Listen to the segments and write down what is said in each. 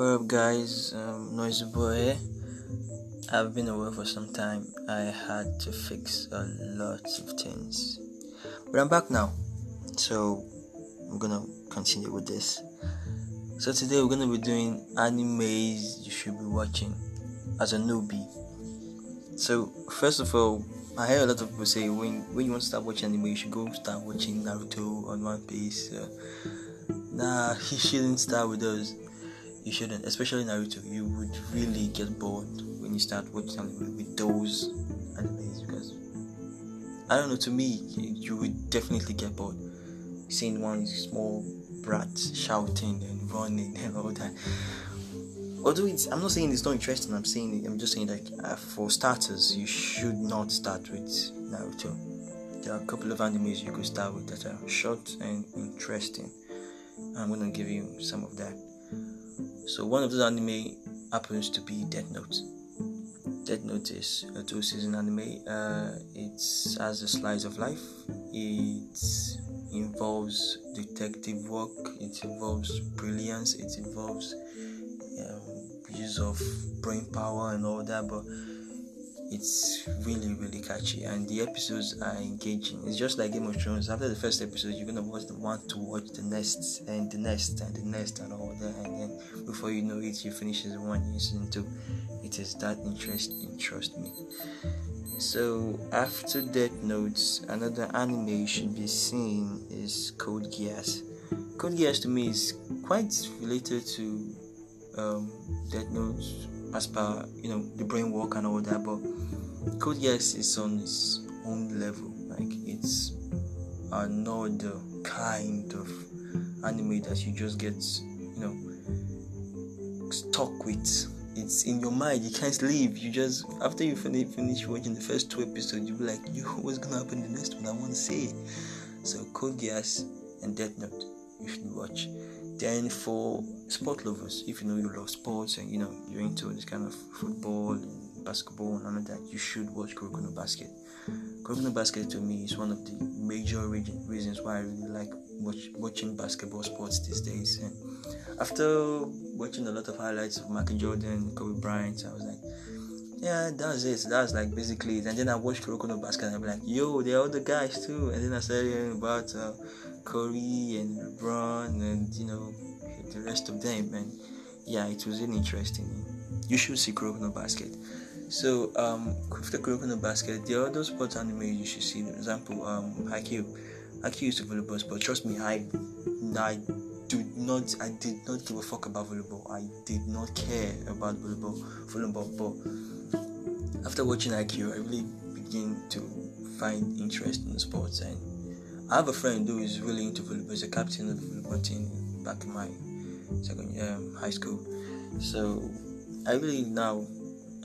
What up, guys? Um, Noisy Boy. I've been away for some time. I had to fix a lot of things, but I'm back now. So I'm gonna continue with this. So today we're gonna be doing animes you should be watching as a newbie. So first of all, I hear a lot of people say when when you want to start watching anime, you should go start watching Naruto or One Piece. Uh, nah, you shouldn't start with those. You shouldn't, especially Naruto. You would really get bored when you start watching with those animes because I don't know. To me, you would definitely get bored seeing one small brat shouting and running and all that. Although it's, I'm not saying it's not interesting. I'm saying I'm just saying like uh, for starters, you should not start with Naruto. There are a couple of animes you could start with that are short and interesting. I'm gonna give you some of that. So one of those anime happens to be Death Note. Death Note is a two-season anime. Uh, it has a slice of life. It involves detective work. It involves brilliance. It involves um, use of brain power and all that. But it's really really catchy and the episodes are engaging. It's just like game of thrones. After the first episode you're gonna watch the want to watch the next and the next and the next and all that and then before you know it you finish season one you season two. It is that interesting trust me. So after death notes another anime you should be seeing is code geass. Code geass to me is quite related to um, death notes as per you know the brain work and all that but code geass is on its own level. Like it's another kind of anime that you just get you know stuck with. It's in your mind. You can't leave. You just after you finish finish watching the first two episodes you'll be like yo what's gonna happen in the next one? I want to see so code geass and death note you should watch then for sport lovers, if you know you love sports and you know you're into this kind of football and basketball and all of that, you should watch Kuroko no Basket. Kuroko no Basket to me is one of the major reasons why I really like watch, watching basketball sports these days. And after watching a lot of highlights of Michael Jordan, Kobe Bryant, I was like, yeah, that's it. That's like basically it. And then I watched Kuroko no Basket and I'm like, yo, they're other guys too. And then I started hearing about uh, Curry and LeBron and you know the rest of them. And yeah, it was really interesting. You should see Kuroko Basket. So um, after Kuroko Basket, there are other sports anime you should see. For example, um, Haikyuu. Haikyuu is a volleyball sport. Trust me, I, I do not, I did not give a fuck about volleyball. I did not care about volleyball, volleyball. But after watching Haikyuu, I really begin to find interest in sports and I have a friend who is really into volleyball. He's a captain of the volleyball team back in my second um, high school. So I really now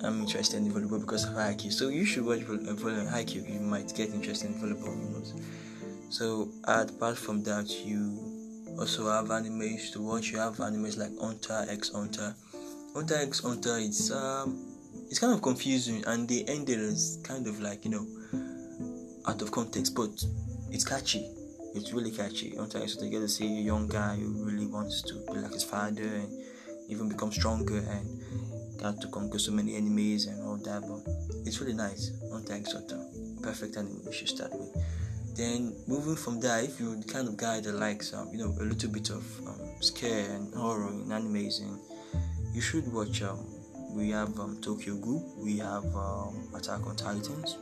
I'm interested in volleyball because of Haikyuu. So you should watch volleyball and Haikyuu. You might get interested in volleyball. Who knows? So apart from that, you also have animes to watch. You have animes like Hunter X Hunter. Hunter X Hunter. It's um, it's kind of confusing, and they ended as kind of like you know out of context, but it's catchy. It's really catchy. You get to see a young guy who really wants to be like his father and even become stronger and got to conquer so many enemies and all that. But it's really nice. Take sort of perfect anime you should start with. Then moving from there, if you're the kind of guy that likes um, you know a little bit of um, scare and horror in animes, and you should watch um, we have um, Tokyo Ghoul, we have um, Attack on Titans,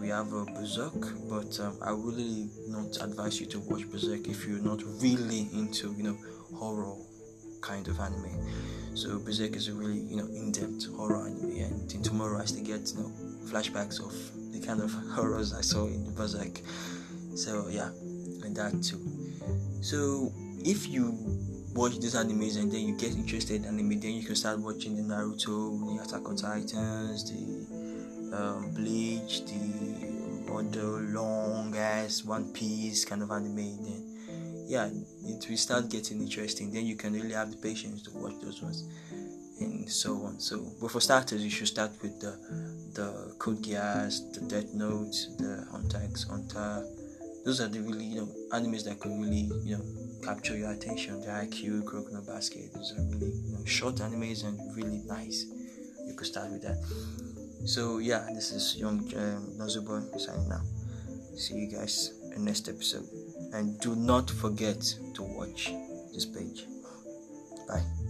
we have uh, Berserk, but um, I really not advise you to watch Berserk if you're not really into you know horror kind of anime. So Berserk is a really you know in-depth horror anime, and in tomorrow I still get you know flashbacks of the kind of horrors I saw in Berserk. So yeah, and that too. So if you watch these animes and then you get interested in anime, then you can start watching the Naruto, the Attack on Titans, the um, Bleach, the other long ass One Piece kind of anime, then yeah, it will start getting interesting. Then you can really have the patience to watch those ones and so on. So, but for starters, you should start with the the Code Geass, the Death Note, the Hunter X Hunter. Those are the really you know animes that could really you know capture your attention. The IQ, no Basket, those are really you know, short animes and really nice. You could start with that. So, yeah, this is Young um, Nozubon signing out. See you guys in next episode. And do not forget to watch this page. Bye.